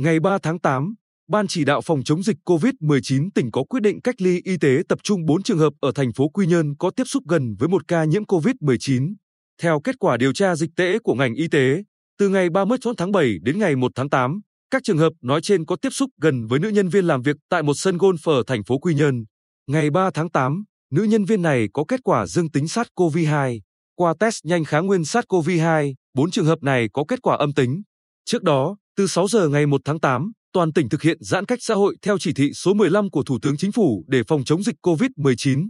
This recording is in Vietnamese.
Ngày 3 tháng 8, Ban chỉ đạo phòng chống dịch COVID-19 tỉnh có quyết định cách ly y tế tập trung 4 trường hợp ở thành phố Quy Nhơn có tiếp xúc gần với một ca nhiễm COVID-19. Theo kết quả điều tra dịch tễ của ngành y tế, từ ngày 31 tháng 7 đến ngày 1 tháng 8, các trường hợp nói trên có tiếp xúc gần với nữ nhân viên làm việc tại một sân golf ở thành phố Quy Nhơn. Ngày 3 tháng 8, nữ nhân viên này có kết quả dương tính SARS-CoV-2. Qua test nhanh kháng nguyên SARS-CoV-2, 4 trường hợp này có kết quả âm tính. Trước đó, từ 6 giờ ngày 1 tháng 8, toàn tỉnh thực hiện giãn cách xã hội theo chỉ thị số 15 của Thủ tướng Chính phủ để phòng chống dịch COVID-19.